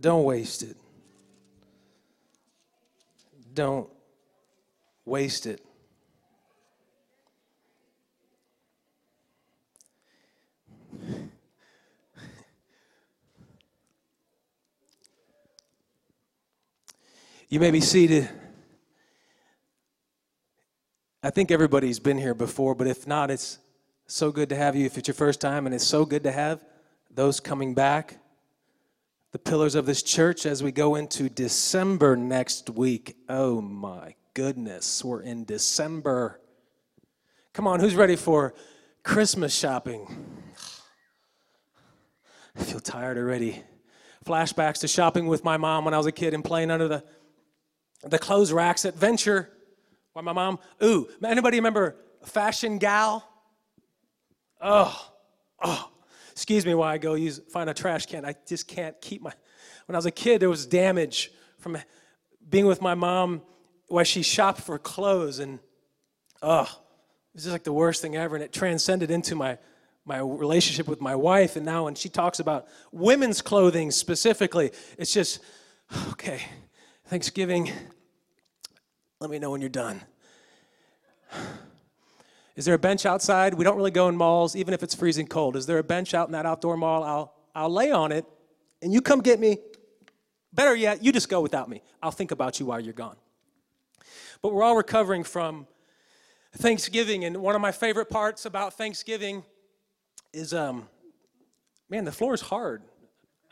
Don't waste it. Don't waste it. You may be seated. I think everybody's been here before, but if not, it's so good to have you if it's your first time, and it's so good to have those coming back. The pillars of this church as we go into December next week. Oh my goodness, we're in December. Come on, who's ready for Christmas shopping? I feel tired already. Flashbacks to shopping with my mom when I was a kid and playing under the the clothes racks at Venture. Why my mom? Ooh, anybody remember Fashion Gal? Oh, oh. Excuse me while I go use find a trash can. I just can't keep my. When I was a kid, there was damage from being with my mom while she shopped for clothes, and oh, this is like the worst thing ever. And it transcended into my my relationship with my wife. And now when she talks about women's clothing specifically, it's just okay. Thanksgiving, let me know when you're done. Is there a bench outside? We don't really go in malls, even if it's freezing cold. Is there a bench out in that outdoor mall? I'll, I'll lay on it, and you come get me. Better yet, you just go without me. I'll think about you while you're gone. But we're all recovering from Thanksgiving, and one of my favorite parts about Thanksgiving is, um, man, the floor is hard.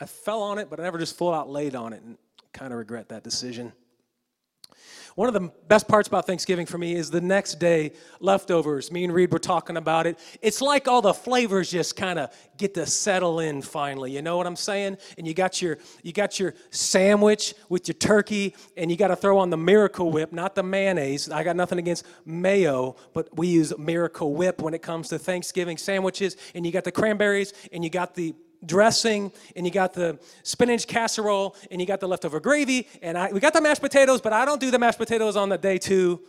I fell on it, but I never just full out laid on it. And kind of regret that decision. One of the best parts about Thanksgiving for me is the next day leftovers. Me and Reed were talking about it. It's like all the flavors just kind of get to settle in finally. You know what I'm saying? And you got your you got your sandwich with your turkey, and you got to throw on the Miracle Whip, not the mayonnaise. I got nothing against mayo, but we use Miracle Whip when it comes to Thanksgiving sandwiches. And you got the cranberries, and you got the dressing and you got the spinach casserole and you got the leftover gravy and I, we got the mashed potatoes but i don't do the mashed potatoes on the day two.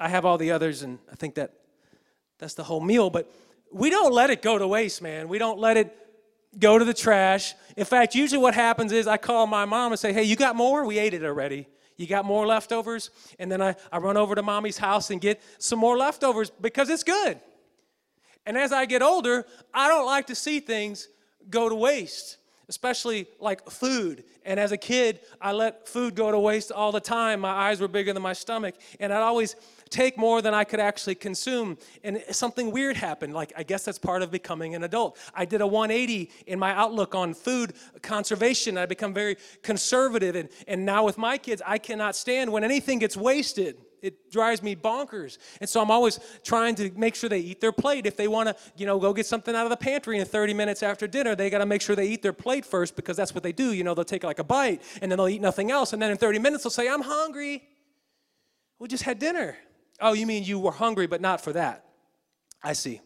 I have all the others and i think that that's the whole meal but we don't let it go to waste man. We don't let it go to the trash. In fact usually what happens is i call my mom and say hey you got more? We ate it already. You got more leftovers? And then I, I run over to mommy's house and get some more leftovers because it's good. And as i get older i don't like to see things go to waste, especially like food. And as a kid, I let food go to waste all the time. My eyes were bigger than my stomach, and I'd always take more than I could actually consume. And something weird happened. Like, I guess that's part of becoming an adult. I did a 180 in my outlook on food conservation. I become very conservative. And, and now with my kids, I cannot stand when anything gets wasted it drives me bonkers. And so I'm always trying to make sure they eat their plate. If they want to, you know, go get something out of the pantry in 30 minutes after dinner, they got to make sure they eat their plate first because that's what they do. You know, they'll take like a bite and then they'll eat nothing else. And then in 30 minutes, they'll say, I'm hungry. We just had dinner. Oh, you mean you were hungry, but not for that? I see.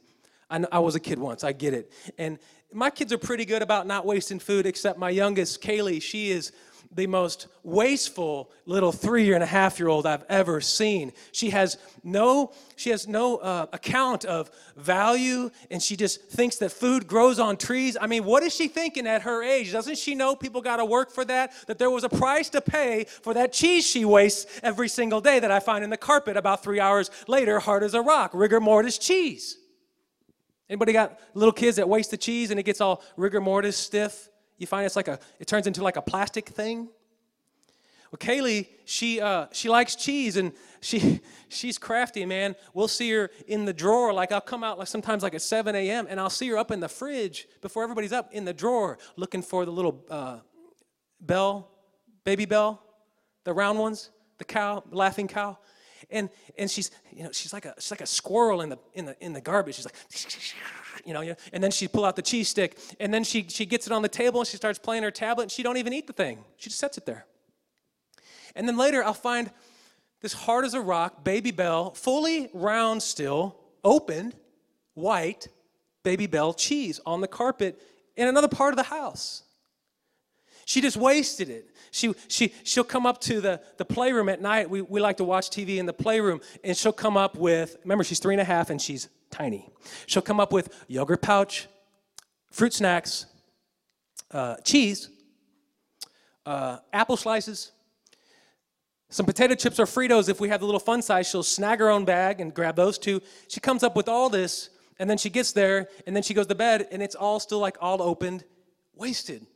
I, I was a kid once. I get it. And my kids are pretty good about not wasting food, except my youngest, Kaylee. She is the most wasteful little three and a half year old I've ever seen. She has no, she has no uh, account of value, and she just thinks that food grows on trees. I mean, what is she thinking at her age? Doesn't she know people got to work for that? That there was a price to pay for that cheese she wastes every single day that I find in the carpet about three hours later, hard as a rock, rigor mortis cheese. Anybody got little kids that waste the cheese and it gets all rigor mortis stiff? You find it's like a, it turns into like a plastic thing. Well, Kaylee, she uh, she likes cheese and she she's crafty, man. We'll see her in the drawer. Like I'll come out like sometimes like at 7 a.m. and I'll see her up in the fridge before everybody's up in the drawer looking for the little uh, bell, Babybel, the round ones, the cow, laughing cow. And and she's you know she's like a she's like a squirrel in the in the in the garbage. She's like you know, and then she pull out the cheese stick, and then she, she gets it on the table and she starts playing her tablet, and she don't even eat the thing. She just sets it there. And then later I'll find this hard as a rock Babybel, fully round still, opened, white Babybel cheese on the carpet in another part of the house. She just wasted it. She, she, she'll come up to the, the playroom at night. We, we like to watch TV in the playroom, and she'll come up with, remember, she's three and a half and she's tiny. She'll come up with yogurt pouch, fruit snacks, uh, cheese, uh, apple slices, some potato chips or Fritos. If we have the little fun size, she'll snag her own bag and grab those two. She comes up with all this, and then she gets there, and then she goes to bed, and it's all still like all opened, wasted.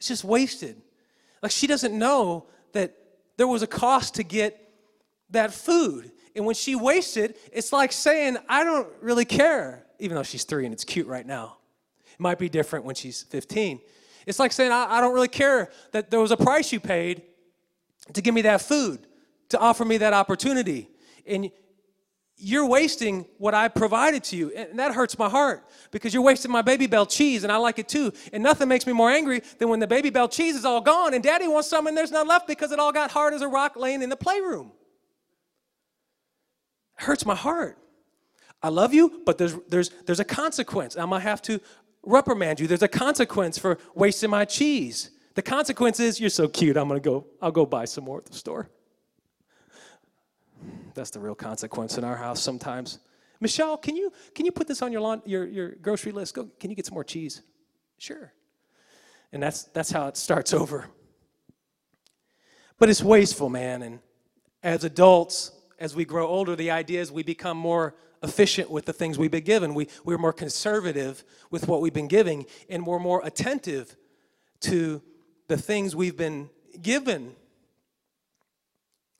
It's just wasted. Like she doesn't know that there was a cost to get that food. And when she wastes it, it's like saying, I don't really care, even though she's three and it's cute right now. It might be different when she's 15. It's like saying, I, I don't really care that there was a price you paid to give me that food, to offer me that opportunity. And you're wasting what I provided to you. And that hurts my heart because you're wasting my Babybel cheese and I like it too. And nothing makes me more angry than when the Babybel cheese is all gone and daddy wants some and there's none left because it all got hard as a rock laying in the playroom. It hurts my heart. I love you, but there's, there's, there's a consequence. I'm going to have to reprimand you. There's a consequence for wasting my cheese. The consequence is you're so cute. I'm going to go, I'll go buy some more at the store. That's the real consequence in our house sometimes. Michelle, can you can you put this on your lawn, your your grocery list? Go, can you get some more cheese? Sure. And that's that's how it starts over. But it's wasteful, man. And as adults, as we grow older, the idea is we become more efficient with the things we've been given. We, we're more conservative with what we've been giving, and we're more attentive to the things we've been given.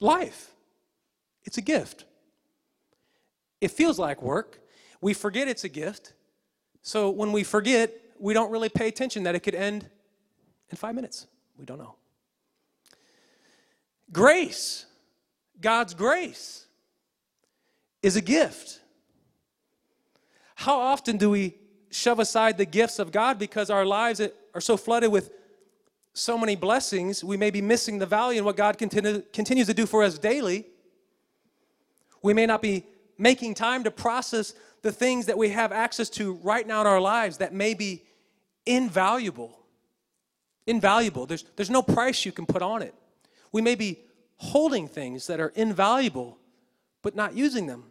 Life. It's a gift. It feels like work. We forget it's a gift. So when we forget, we don't really pay attention that it could end in five minutes. We don't know. Grace, God's grace, is a gift. How often do we shove aside the gifts of God because our lives are so flooded with so many blessings, we may be missing the value in what God continue, continues to do for us daily we may not be making time to process the things that we have access to right now in our lives that may be invaluable. Invaluable. There's, there's no price you can put on it. We may be holding things that are invaluable, but not using them.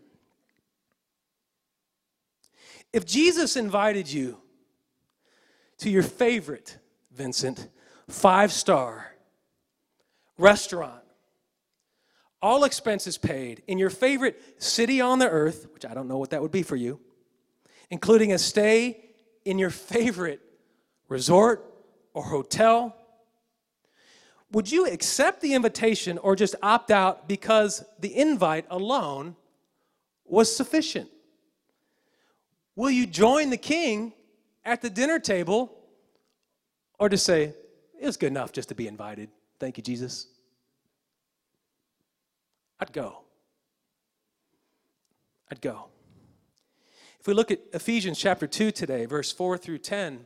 If Jesus invited you to your favorite, Vincent, five star restaurant all expenses paid in your favorite city on the earth, which I don't know what that would be for you, including a stay in your favorite resort or hotel, would you accept the invitation or just opt out because the invite alone was sufficient? Will you join the king at the dinner table or just say, it was good enough just to be invited? Thank you, Jesus. I'd go. I'd go. If we look at Ephesians chapter 2 today, verse 4 through 10,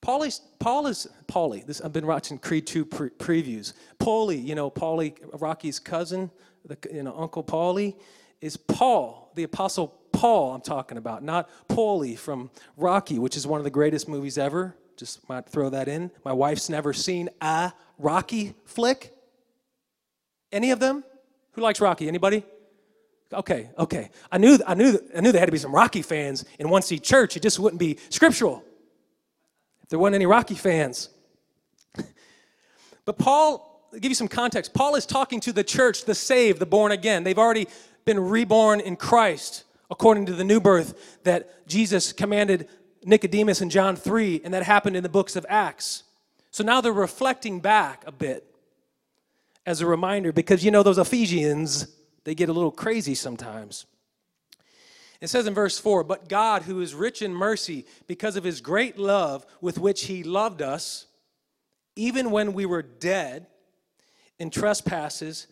Paul is, Paul is Paulie. This, I've been watching Creed 2 pre- previews. Paulie, you know, Paulie, Rocky's cousin, the, you know, Uncle Paulie, is Paul, the Apostle Paul I'm talking about, not Paulie from Rocky, which is one of the greatest movies ever. Just might throw that in. My wife's never seen a Rocky flick. Any of them? Who likes Rocky? Anybody? Okay, okay. I knew, I knew, I knew there had to be some Rocky fans in One Seat Church. It just wouldn't be scriptural if there weren't any Rocky fans. but Paul, give you some context. Paul is talking to the church, the saved, the born again. They've already been reborn in Christ according to the new birth that Jesus commanded Nicodemus in John 3, and that happened in the books of Acts. So now they're reflecting back a bit as a reminder because you know those Ephesians, they get a little crazy sometimes. It says in verse 4 But God, who is rich in mercy, because of his great love with which he loved us, even when we were dead in trespasses,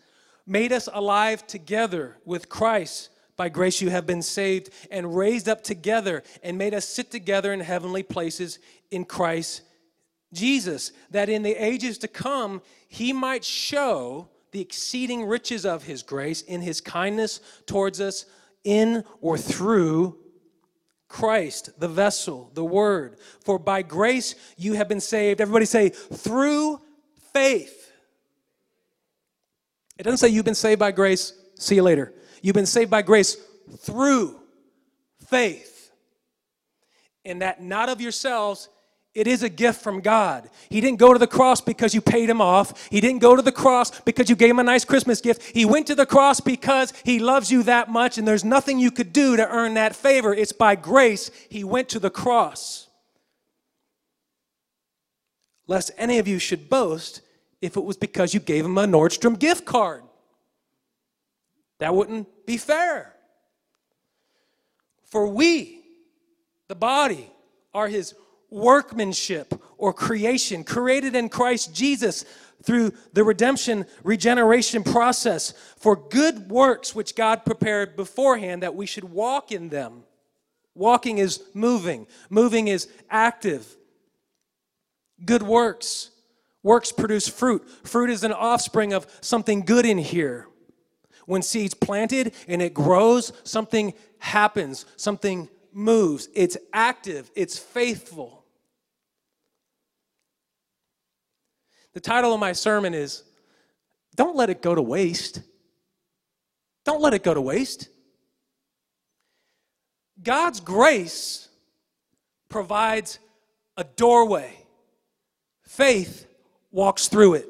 made us alive together with Christ. By grace you have been saved and raised up together and made us sit together in heavenly places in Christ Jesus, that in the ages to come he might show the exceeding riches of his grace in his kindness towards us in or through Christ, the vessel, the word. For by grace you have been saved. Everybody say, through faith. It doesn't say you've been saved by grace, see you later. You've been saved by grace through faith. And that not of yourselves, It is a gift from God. He didn't go to the cross because you paid him off. He didn't go to the cross because you gave him a nice Christmas gift. He went to the cross because he loves you that much, and there's nothing you could do to earn that favor. It's by grace he went to the cross. Lest any of you should boast if it was because you gave him a Nordstrom gift card. That wouldn't be fair. For we, the body, are his workmanship or creation, created in Christ Jesus through the redemption, regeneration process for good works which God prepared beforehand that we should walk in them. Walking is moving, moving is active. Good works. Works produce fruit. Fruit is an offspring of something good in here. When seeds planted and it grows, something happens, something moves. It's active, it's faithful. The title of my sermon is Don't Let It Go to Waste. Don't let it go to waste. God's grace provides a doorway, faith walks through it.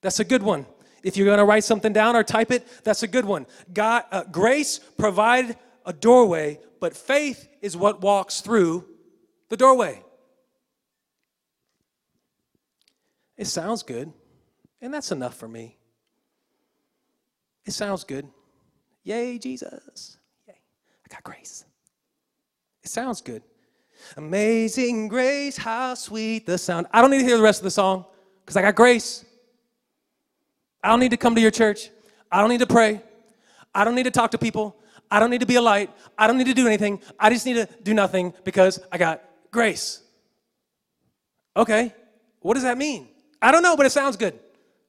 That's a good one. If you're going to write something down or type it, that's a good one. God, uh, grace provide a doorway, but faith is what walks through the doorway. It sounds good, and that's enough for me. It sounds good. Yay, Jesus. Yay. I got grace. It sounds good. Amazing grace, how sweet the sound. I don't need to hear the rest of the song because I got grace. I don't need to come to your church. I don't need to pray. I don't need to talk to people. I don't need to be a light. I don't need to do anything. I just need to do nothing because I got grace. Okay, what does that mean? I don't know, but it sounds good.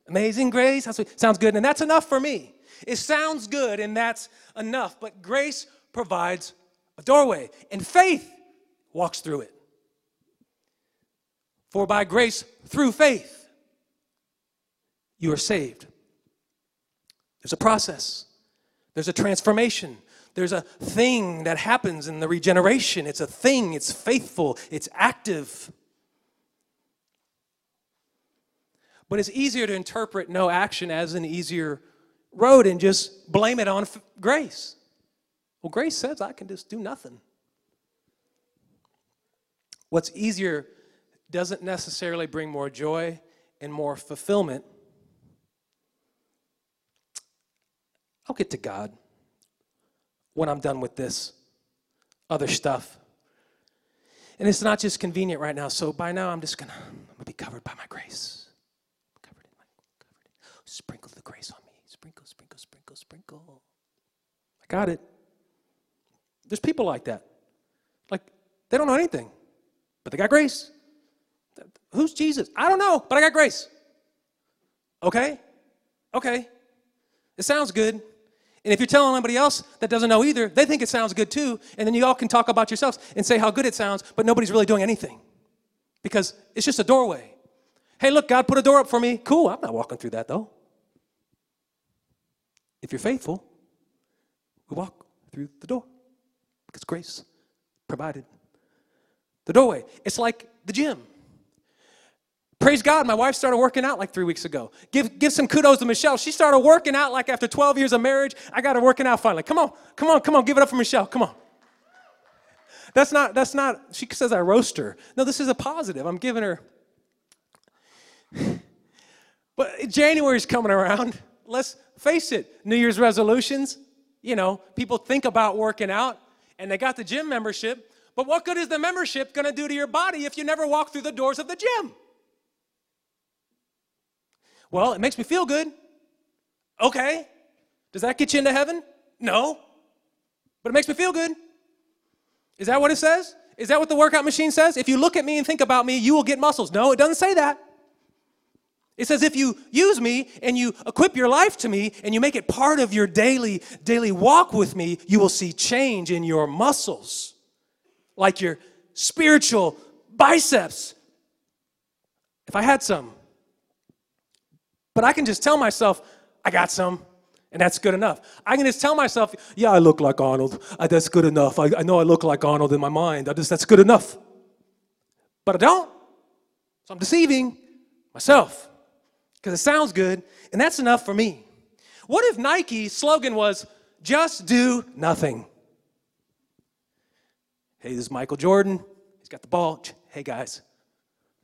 Amazing grace, sounds good, and that's enough for me. It sounds good, and that's enough. But grace provides a doorway, and faith walks through it. For by grace, through faith, you are saved. There's a process, there's a transformation. There's a thing that happens in the regeneration. It's a thing, it's faithful, it's active. But it's easier to interpret no action as an easier road and just blame it on f- grace. Well, grace says I can just do nothing. What's easier doesn't necessarily bring more joy and more fulfillment I'll get to God when I'm done with this other stuff. And it's not just convenient right now. So by now, I'm just gonna, I'm gonna be covered by my grace. Covered in my, covered. Sprinkle the grace on me. Sprinkle, sprinkle, sprinkle, sprinkle. I got it. There's people like that. Like they don't know anything, but they got grace. Who's Jesus? I don't know, but I got grace. Okay? Okay. It sounds good. And if you're telling anybody else that doesn't know either, they think it sounds good too. And then you all can talk about yourselves and say how good it sounds, but nobody's really doing anything because it's just a doorway. Hey, look, God put a door up for me. Cool, I'm not walking through that though. If you're faithful, we walk through the door because grace provided the doorway. It's like the gym. Praise God, my wife started working out like three weeks ago. Give, give some kudos to Michelle. She started working out like after 12 years of marriage. I got her working out finally. Come on, come on, come on, give it up for Michelle. Come on. That's not, that's not, she says I roast her. No, this is a positive. I'm giving her. But January's coming around. Let's face it, New Year's resolutions. You know, people think about working out and they got the gym membership. But what good is the membership going to do to your body if you never walk through the doors of the gym? Well, it makes me feel good. Okay. Does that get you into heaven? No. But it makes me feel good. Is that what it says? Is that what the workout machine says? If you look at me and think about me, you will get muscles. No, it doesn't say that. It says if you use me and you equip your life to me and you make it part of your daily daily walk with me, you will see change in your muscles. Like your spiritual biceps. If I had some, but I can just tell myself, I got some, and that's good enough. I can just tell myself, yeah, I look like Arnold. Uh, that's good enough. I, I know I look like Arnold in my mind. I just, that's good enough. but I don't. So I'm deceiving myself because it sounds good, and that's enough for me. What if Nike's slogan was just do nothing? Hey, this is Michael Jordan. He's got the ball. Hey, guys,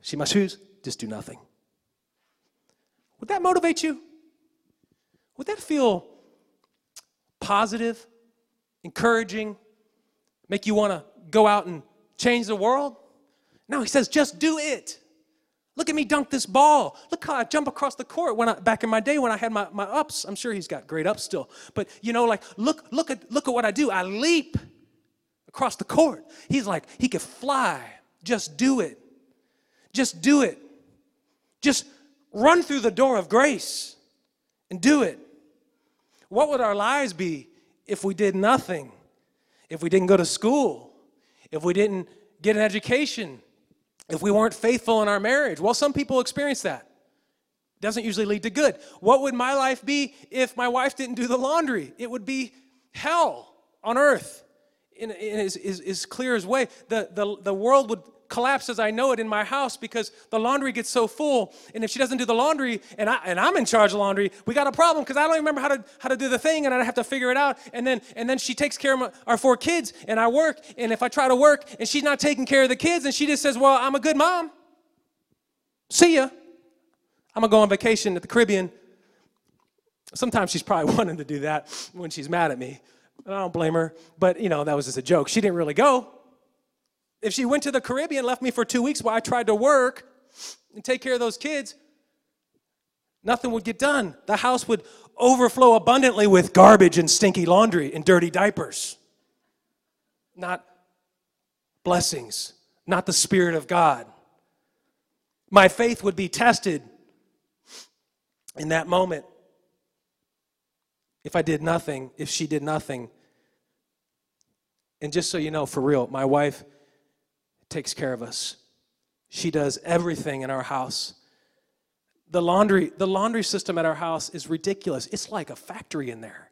see my shoes? Just do nothing. Would that motivate you? Would that feel positive, encouraging, make you want to go out and change the world? No, he says, just do it. Look at me dunk this ball. Look how I jump across the court when I, back in my day when I had my, my ups. I'm sure he's got great ups still. But you know, like look, look at look at what I do. I leap across the court. He's like, he could fly. Just do it. Just do it. Just run through the door of grace and do it. What would our lives be if we did nothing? If we didn't go to school? If we didn't get an education? If we weren't faithful in our marriage. Well, some people experience that. Doesn't usually lead to good. What would my life be if my wife didn't do the laundry? It would be hell on earth as, as clear as way. The, the, the world would collapse as I know it in my house because the laundry gets so full. And if she doesn't do the laundry and, I, and I'm in charge of laundry, we got a problem because I don't remember how to, how to do the thing and I have to figure it out. And then, and then she takes care of my, our four kids and I work. And if I try to work and she's not taking care of the kids and she just says, well, I'm a good mom. See ya. I'm going to go on vacation at the Caribbean. Sometimes she's probably wanting to do that when she's mad at me. I don't blame her. But, you know, that was just a joke. She didn't really go. If she went to the Caribbean, left me for two weeks while I tried to work and take care of those kids, nothing would get done. The house would overflow abundantly with garbage and stinky laundry and dirty diapers. Not blessings, not the Spirit of God. My faith would be tested in that moment if I did nothing, if she did nothing. And just so you know, for real, my wife takes care of us. She does everything in our house. The laundry, the laundry system at our house is ridiculous. It's like a factory in there.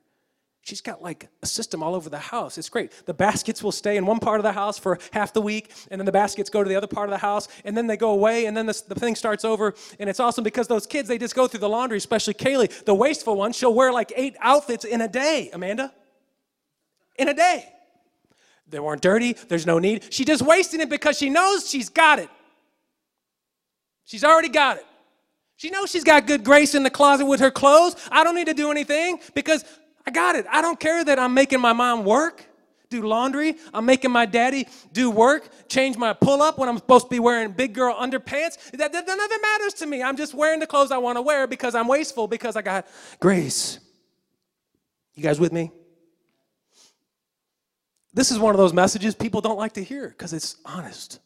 She's got like a system all over the house. It's great. The baskets will stay in one part of the house for half the week, and then the baskets go to the other part of the house, and then they go away, and then the, the thing starts over. And it's awesome because those kids, they just go through the laundry, especially Kaylee, the wasteful one. She'll wear like eight outfits in a day, Amanda. In a day. They weren't dirty. There's no need. She's just wasting it because she knows she's got it. She's already got it. She knows she's got good grace in the closet with her clothes. I don't need to do anything because I got it. I don't care that I'm making my mom work, do laundry. I'm making my daddy do work, change my pull up when I'm supposed to be wearing big girl underpants. That, that, none of it matters to me. I'm just wearing the clothes I want to wear because I'm wasteful because I got grace. You guys with me? This is one of those messages people don't like to hear because it's honest.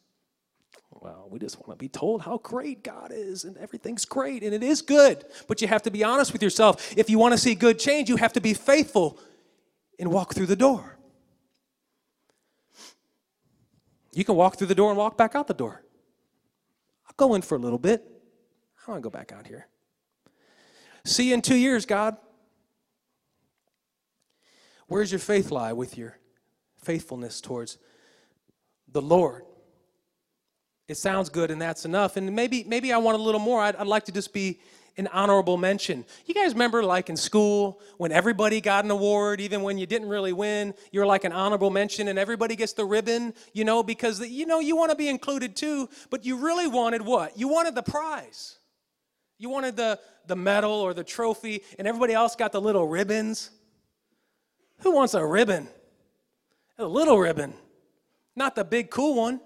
Well, we just want to be told how great God is and everything's great and it is good. But you have to be honest with yourself. If you want to see good change, you have to be faithful and walk through the door. You can walk through the door and walk back out the door. I'll go in for a little bit. I want to go back out here. See you in two years, God. Where's your faith lie with your faithfulness towards the Lord. It sounds good and that's enough. And maybe, maybe I want a little more. I'd, I'd like to just be an honorable mention. You guys remember, like in school, when everybody got an award, even when you didn't really win, you're like an honorable mention, and everybody gets the ribbon, you know, because you know you want to be included too. But you really wanted what? You wanted the prize. You wanted the the medal or the trophy, and everybody else got the little ribbons. Who wants a ribbon? A little ribbon, not the big cool one,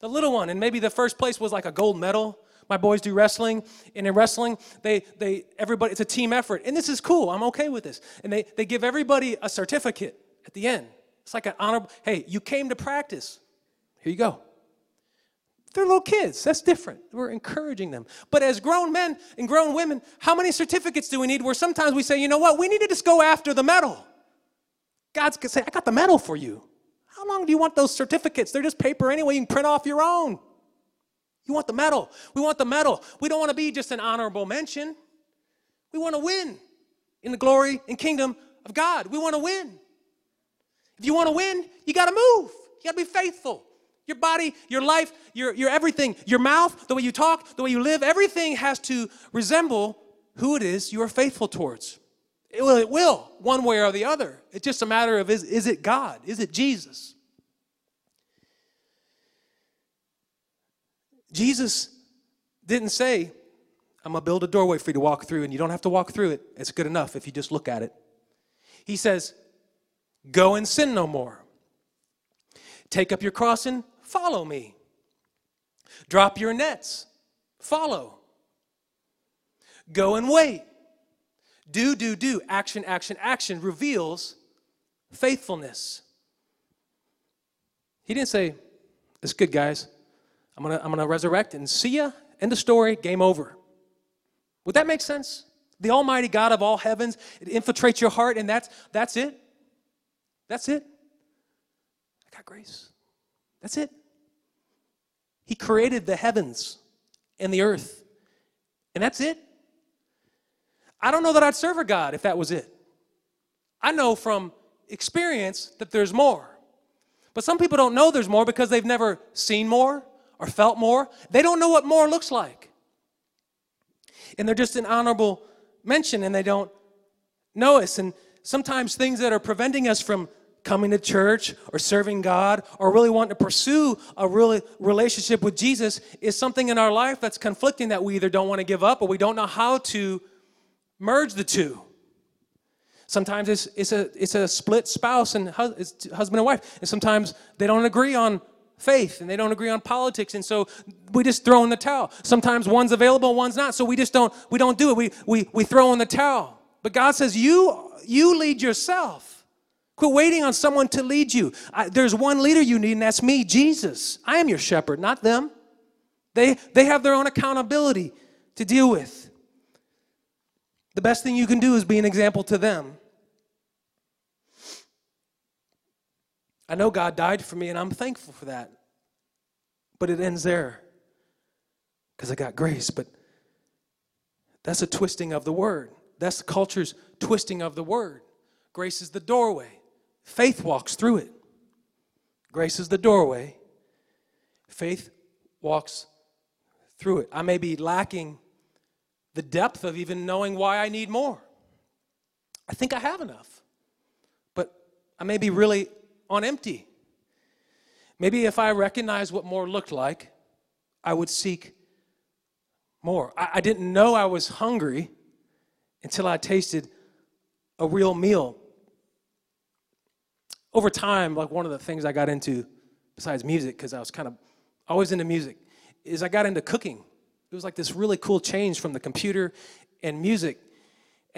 the little one. And maybe the first place was like a gold medal. My boys do wrestling, and in wrestling, they they everybody it's a team effort, and this is cool. I'm okay with this. And they they give everybody a certificate at the end. It's like an honor. Hey, you came to practice. Here you go. They're little kids. That's different. We're encouraging them. But as grown men and grown women, how many certificates do we need where sometimes we say, you know what, we need to just go after the medal? God's going to say, I got the medal for you. How long do you want those certificates? They're just paper anyway. You can print off your own. You want the medal. We want the medal. We don't want to be just an honorable mention. We want to win in the glory and kingdom of God. We want to win. If you want to win, you got to move. You got to be faithful. Your body, your life, your, your everything, your mouth, the way you talk, the way you live, everything has to resemble who it is you are faithful towards. It will, it will, one way or the other. It's just a matter of is, is it God? Is it Jesus? Jesus didn't say, I'm going to build a doorway for you to walk through, and you don't have to walk through it. It's good enough if you just look at it. He says, Go and sin no more. Take up your cross and follow me. Drop your nets, follow. Go and wait. Do, do, do. Action, action, action reveals faithfulness. He didn't say, It's good, guys. I'm gonna, I'm gonna resurrect and see ya. End of story, game over. Would that make sense? The Almighty God of all heavens, it infiltrates your heart, and that's that's it. That's it. I got grace. That's it. He created the heavens and the earth, and that's it. I don't know that I'd serve a God if that was it. I know from experience that there's more. But some people don't know there's more because they've never seen more or felt more. They don't know what more looks like. And they're just an honorable mention and they don't know us. And sometimes things that are preventing us from coming to church or serving God or really wanting to pursue a really relationship with Jesus is something in our life that's conflicting that we either don't want to give up or we don't know how to merge the two. Sometimes it's, it's, a, it's a split spouse and husband and wife, and sometimes they don't agree on faith and they don't agree on politics and so we just throw in the towel. Sometimes one's available one's not so we just don't we don't do it. We we, we throw in the towel. But god says you you lead yourself. Quit waiting on someone to lead you. I, there's one leader you need and that's me jesus. I am your shepherd not them. They they have their own accountability to deal with the best thing you can do is be an example to them I know God died for me, and I'm thankful for that. But it ends there because I got grace. But that's a twisting of the word. That's culture's twisting of the word. Grace is the doorway, faith walks through it. Grace is the doorway, faith walks through it. I may be lacking the depth of even knowing why I need more. I think I have enough, but I may be really on empty. Maybe if I recognized what more looked like, I would seek more. I, I didn't know I was hungry until I tasted a real meal. Over time, like one of the things I got into, besides music, because I was kind of always into music, is I got into cooking. It was like this really cool change from the computer and music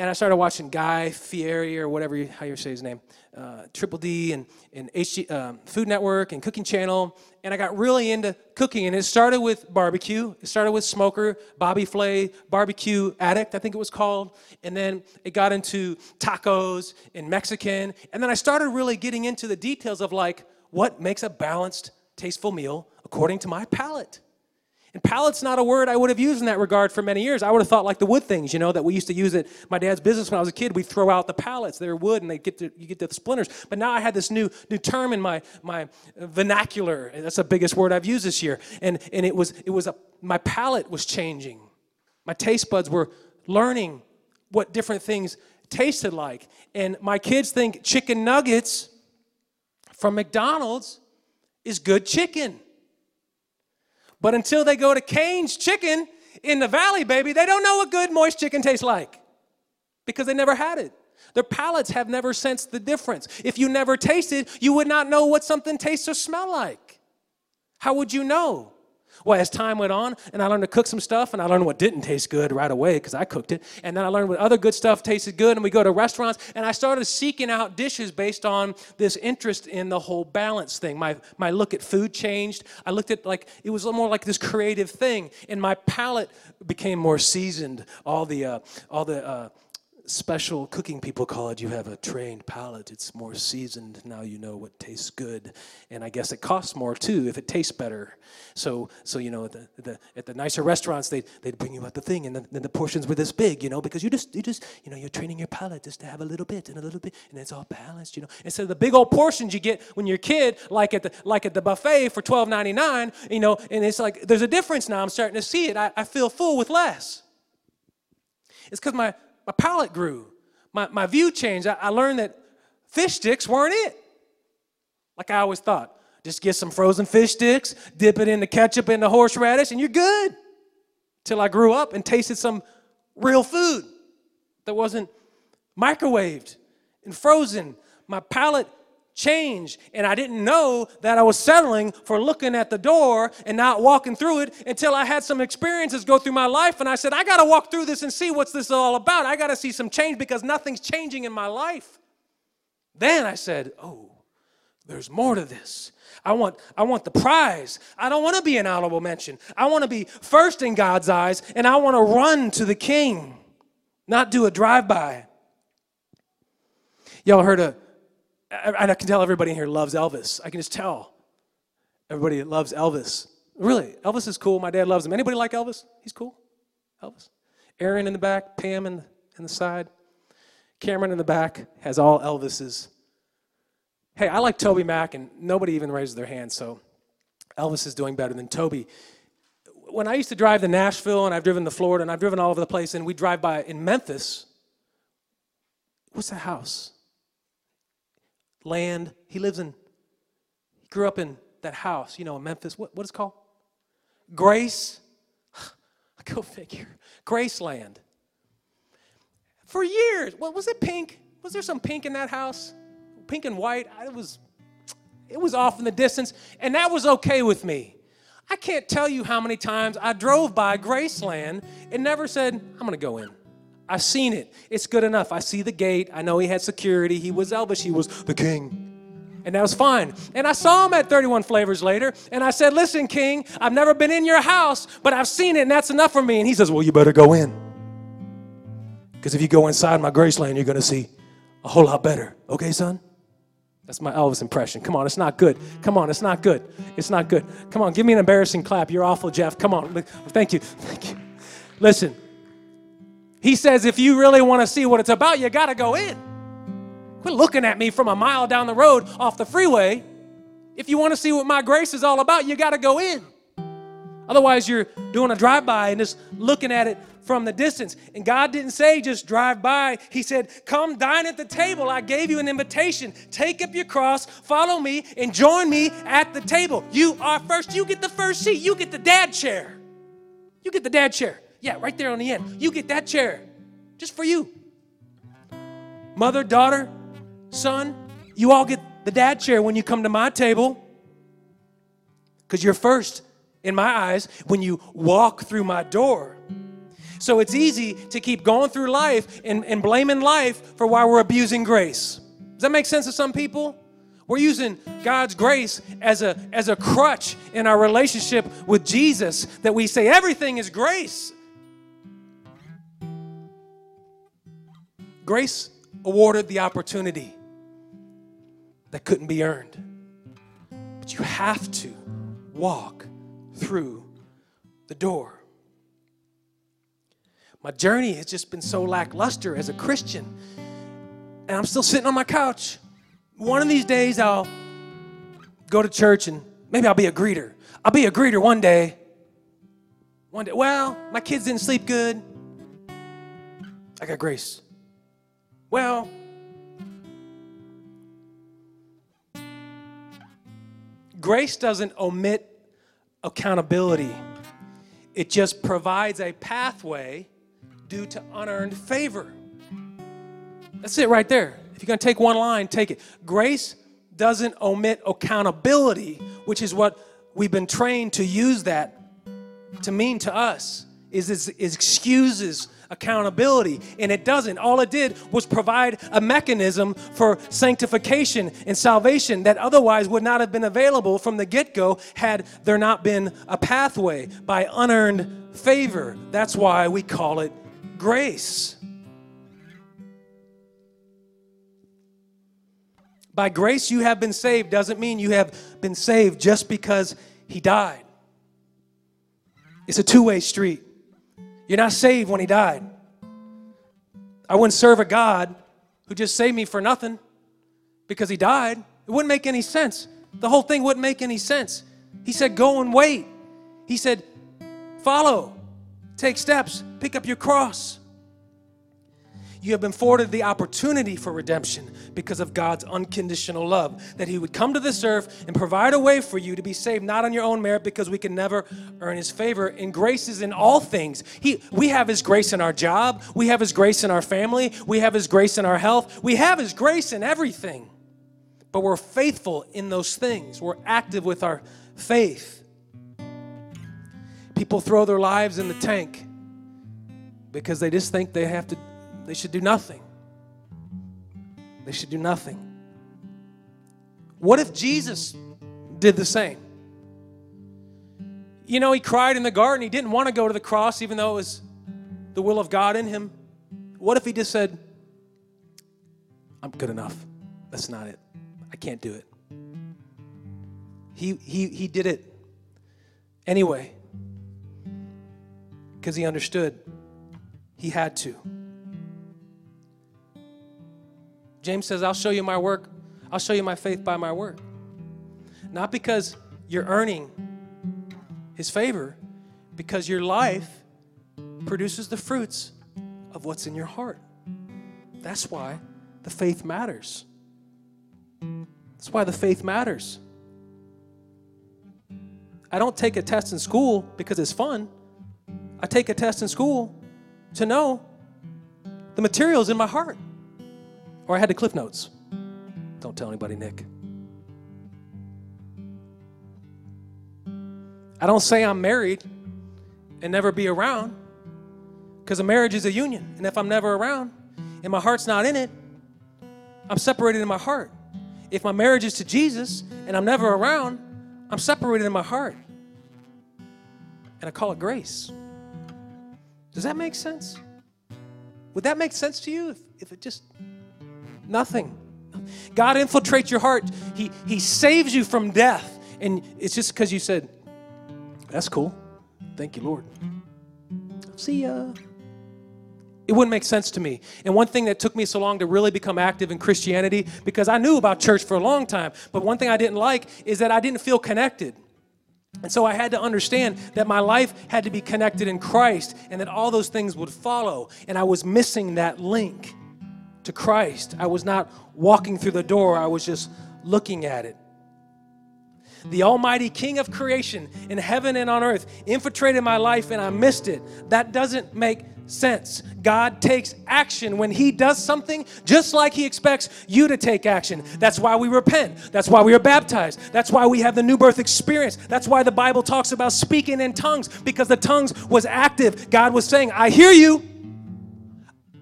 and I started watching Guy Fieri or whatever you, how you say his name, uh, Triple D and, and HG, um, Food Network and Cooking Channel, and I got really into cooking. And it started with barbecue. It started with Smoker, Bobby Flay, Barbecue Addict, I think it was called, and then it got into tacos and Mexican, and then I started really getting into the details of like what makes a balanced, tasteful meal according to my palate. And palate's not a word I would have used in that regard for many years. I would have thought like the wood things, you know, that we used to use at my dad's business when I was a kid. We'd throw out the pallets. They're wood and they get to, you get the splinters. But now I had this new new term in my my vernacular. That's the biggest word I've used this year. And and it was it was a my palate was changing. My taste buds were learning what different things tasted like. And my kids think chicken nuggets from McDonald's is good chicken. But until they go to Cane's Chicken in the valley, baby, they don't know what good moist chicken tastes like because they never had it. Their palates have never sensed the difference. If you never tasted, you would not know what something tastes or smell like. How would you know? Well, as time went on, and I learned to cook some stuff, and I learned what didn't taste good right away because I cooked it. And then I learned what other good stuff tasted good, and we go to restaurants, and I started seeking out dishes based on this interest in the whole balance thing. My, my look at food changed. I looked at like, it was more like this creative thing, and my palate became more seasoned. All the, uh, all the, uh, special cooking people call it. You have a trained palate. It's more seasoned. Now you know what tastes good. And I guess it costs more too if it tastes better. So, so you know, at the, the at the nicer restaurants, they they'd bring you out the thing, and then, then the portions were this big, you know, because you just you just you know you're training your palate just to have a little bit and a little bit, and it's all balanced, you know. Instead of the big old portions you get when you're a kid, like at the like at the buffet for twelve ninety nine, you know, and it's like there's a difference now. I'm starting to see it. I, I feel full with less. It's because my my palate grew. My, my view changed. I, I learned that fish sticks weren't it. Like I always thought. Just get some frozen fish sticks, dip it in the ketchup and the horseradish, and you're good. Till I grew up and tasted some real food that wasn't microwaved and frozen. My palate change. And I didn't know that I was settling for looking at the door and not walking through it until I had some experiences go through my life. And I said, I got to walk through this and see what's this all about. I got to see some change because nothing's changing in my life. Then I said, Oh, there's more to this. I want, I want the prize. I don't want to be an honorable mention. I want to be first in God's eyes, and I want to run to the king, not do a drive by. Y'all heard a and I can tell everybody here loves Elvis. I can just tell. Everybody loves Elvis. Really, Elvis is cool. My dad loves him. Anybody like Elvis? He's cool. Elvis. Aaron in the back, Pam in the, in the side, Cameron in the back has all Elvis's. Hey, I like Toby Mac, and nobody even raises their hand, so Elvis is doing better than Toby. When I used to drive to Nashville, and I've driven to Florida, and I've driven all over the place, and we drive by in Memphis, what's that house? Land. He lives in, he grew up in that house, you know, in Memphis. What, what is it called? Grace. Go figure. Graceland. For years, what was it pink? Was there some pink in that house? Pink and white. It was, it was off in the distance, and that was okay with me. I can't tell you how many times I drove by Graceland and never said, I'm to go in. I've seen it. It's good enough. I see the gate. I know he had security. He was Elvis. He was the king. And that was fine. And I saw him at 31 Flavors later, and I said, Listen, King, I've never been in your house, but I've seen it, and that's enough for me. And he says, Well, you better go in. Because if you go inside my Graceland, you're going to see a whole lot better. Okay, son? That's my Elvis impression. Come on, it's not good. Come on, it's not good. It's not good. Come on, give me an embarrassing clap. You're awful, Jeff. Come on. Thank you. Thank you. Listen, he says, if you really want to see what it's about, you got to go in. Quit looking at me from a mile down the road off the freeway. If you want to see what my grace is all about, you got to go in. Otherwise, you're doing a drive by and just looking at it from the distance. And God didn't say just drive by. He said, Come dine at the table. I gave you an invitation. Take up your cross, follow me, and join me at the table. You are first. You get the first seat. You get the dad chair. You get the dad chair. Yeah, right there on the end. You get that chair just for you. Mother, daughter, son, you all get the dad chair when you come to my table because you're first in my eyes when you walk through my door. So it's easy to keep going through life and, and blaming life for why we're abusing grace. Does that make sense to some people? We're using God's grace as a, as a crutch in our relationship with Jesus that we say everything is grace. Grace awarded the opportunity that couldn't be earned. But you have to walk through the door. My journey has just been so lackluster as a Christian, and I'm still sitting on my couch. One of these days, I'll go to church and maybe I'll be a greeter. I'll be a greeter one day. One day, well, my kids didn't sleep good. I got grace. Well, grace doesn't omit accountability, it just provides a pathway due to unearned favor. That's it right there. If you're going to take one line, take it. Grace doesn't omit accountability, which is what we've been trained to use that to mean to us, is, is, is excuses accountability. And it doesn't. All it did was provide a mechanism for sanctification and salvation that otherwise would not have been available from the get go had there not been a pathway by unearned favor. That's why we call it grace. By grace, you have been saved doesn't mean you have been saved just because he died. It's a two way street. You're not saved when he died. I wouldn't serve a God who just saved me for nothing because he died. It wouldn't make any sense. The whole thing wouldn't make any sense. He said, Go and wait. He said, Follow, take steps, pick up your cross. You have been afforded the opportunity for redemption because of God's unconditional love. That He would come to this earth and provide a way for you to be saved, not on your own merit, because we can never earn His favor. And grace is in all things. He, we have His grace in our job, we have His grace in our family, we have His grace in our health, we have His grace in everything. But we're faithful in those things, we're active with our faith. People throw their lives in the tank because they just think they have to they should do nothing. They should do nothing. What if Jesus did the same? You know, he cried in the garden. He didn't want to go to the cross, even though it was the will of God in him. What if he just said, I'm good enough? That's not it. I can't do it. He, he, he did it anyway because he understood he had to. James says, I'll show you my work. I'll show you my faith by my work. Not because you're earning his favor, because your life produces the fruits of what's in your heart. That's why the faith matters. That's why the faith matters. I don't take a test in school because it's fun. I take a test in school to know the material is in my heart. Or I had the Cliff Notes. Don't tell anybody, Nick. I don't say I'm married and never be around because a marriage is a union. And if I'm never around and my heart's not in it, I'm separated in my heart. If my marriage is to Jesus and I'm never around, I'm separated in my heart. And I call it grace. Does that make sense? Would that make sense to you if, if it just Nothing. God infiltrates your heart. He, he saves you from death. And it's just because you said, That's cool. Thank you, Lord. See ya. It wouldn't make sense to me. And one thing that took me so long to really become active in Christianity, because I knew about church for a long time, but one thing I didn't like is that I didn't feel connected. And so I had to understand that my life had to be connected in Christ and that all those things would follow. And I was missing that link to Christ. I was not walking through the door, I was just looking at it. The Almighty King of creation in heaven and on earth infiltrated my life and I missed it. That doesn't make sense. God takes action when He does something, just like He expects you to take action. That's why we repent. That's why we are baptized. That's why we have the new birth experience. That's why the Bible talks about speaking in tongues, because the tongues was active. God was saying, I hear you.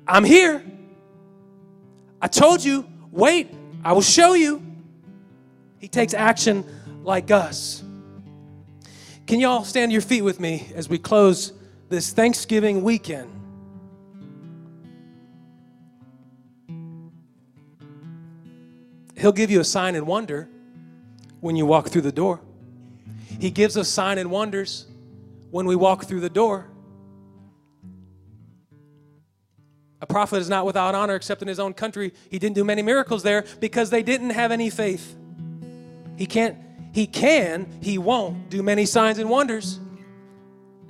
I'm here. I told you, wait, I will show you. He takes action like us. Can y'all stand your feet with me as we close this Thanksgiving weekend? He'll give you a sign and wonder when you walk through the door. He gives us sign and wonders when we walk through the door. Prophet is not without honor except in his own country. He didn't do many miracles there because they didn't have any faith. He can't, he can, he won't do many signs and wonders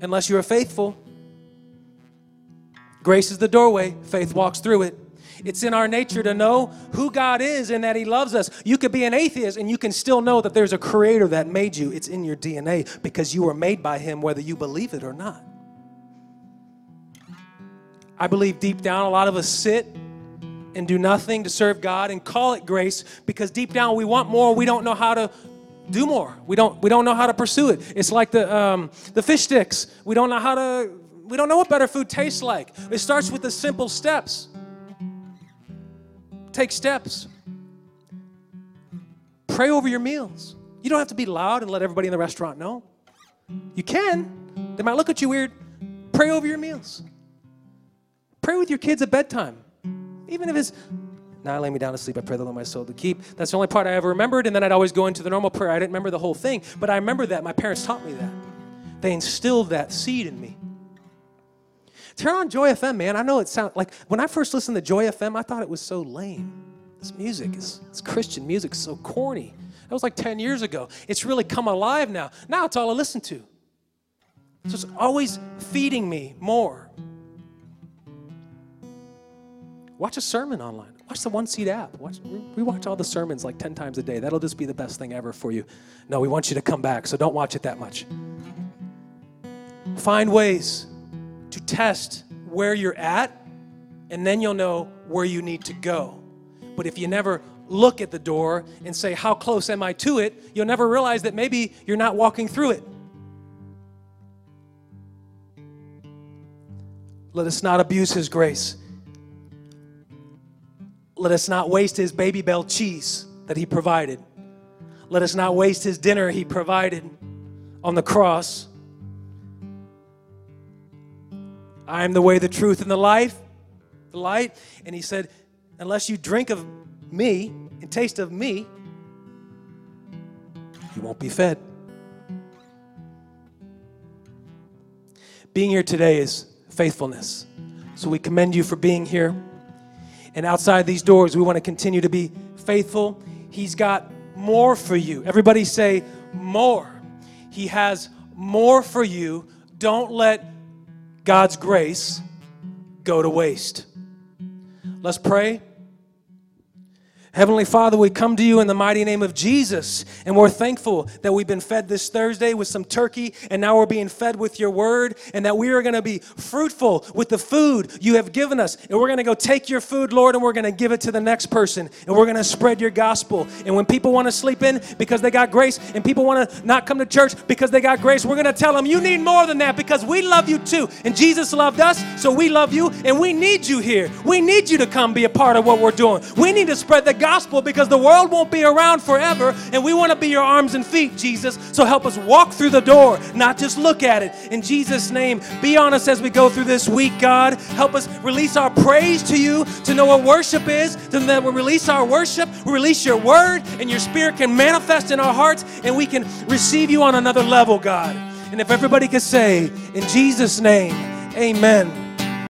unless you're faithful. Grace is the doorway, faith walks through it. It's in our nature to know who God is and that He loves us. You could be an atheist and you can still know that there's a creator that made you. It's in your DNA because you were made by Him, whether you believe it or not. I believe deep down, a lot of us sit and do nothing to serve God and call it grace because deep down we want more. We don't know how to do more. We don't we don't know how to pursue it. It's like the um, the fish sticks. We don't know how to. We don't know what better food tastes like. It starts with the simple steps. Take steps. Pray over your meals. You don't have to be loud and let everybody in the restaurant know. You can. They might look at you weird. Pray over your meals. Pray with your kids at bedtime. Even if it's Now I lay me down to sleep. I pray the Lord my soul to keep. That's the only part I ever remembered. And then I'd always go into the normal prayer. I didn't remember the whole thing, but I remember that. My parents taught me that. They instilled that seed in me. Turn on Joy FM, man. I know it sounds like when I first listened to Joy FM, I thought it was so lame. This music is it's Christian music, so corny. That was like 10 years ago. It's really come alive now. Now it's all I listen to. So it's always feeding me more. Watch a sermon online. Watch the One Seat app. Watch, we watch all the sermons like 10 times a day. That'll just be the best thing ever for you. No, we want you to come back, so don't watch it that much. Find ways to test where you're at, and then you'll know where you need to go. But if you never look at the door and say, How close am I to it? you'll never realize that maybe you're not walking through it. Let us not abuse His grace. Let us not waste His Babybel cheese that He provided. Let us not waste His dinner He provided on the cross. I am the way, the truth, and the life, the light. And He said, Unless you drink of me and taste of me, you won't be fed. Being here today is faithfulness. So we commend you for being here. And outside these doors, we want to continue to be faithful. He's got more for you. Everybody say, more. He has more for you. Don't let God's grace go to waste. Let's pray. Heavenly Father, we come to you in the mighty name of Jesus, and we're thankful that we've been fed this Thursday with some turkey, and now we're being fed with your word, and that we are going to be fruitful with the food you have given us. And we're going to go take your food, Lord, and we're going to give it to the next person, and we're going to spread your gospel. And when people want to sleep in because they got grace, and people want to not come to church because they got grace, we're going to tell them, you need more than that because we love you too. And Jesus loved us, so we love you, and we need you here. We need you to come be a part of what we're doing. We need to spread the gospel gospel because the world won't be around forever and we want to be your arms and feet, Jesus. So help us walk through the door, not just look at it. In Jesus' name, be on us as we go through this week, God. Help us release our praise to you, to know what worship is, to that we release our worship, we release your word, and your spirit can manifest in our hearts and we can receive you on another level, God. And if everybody could say, in Jesus' name, amen.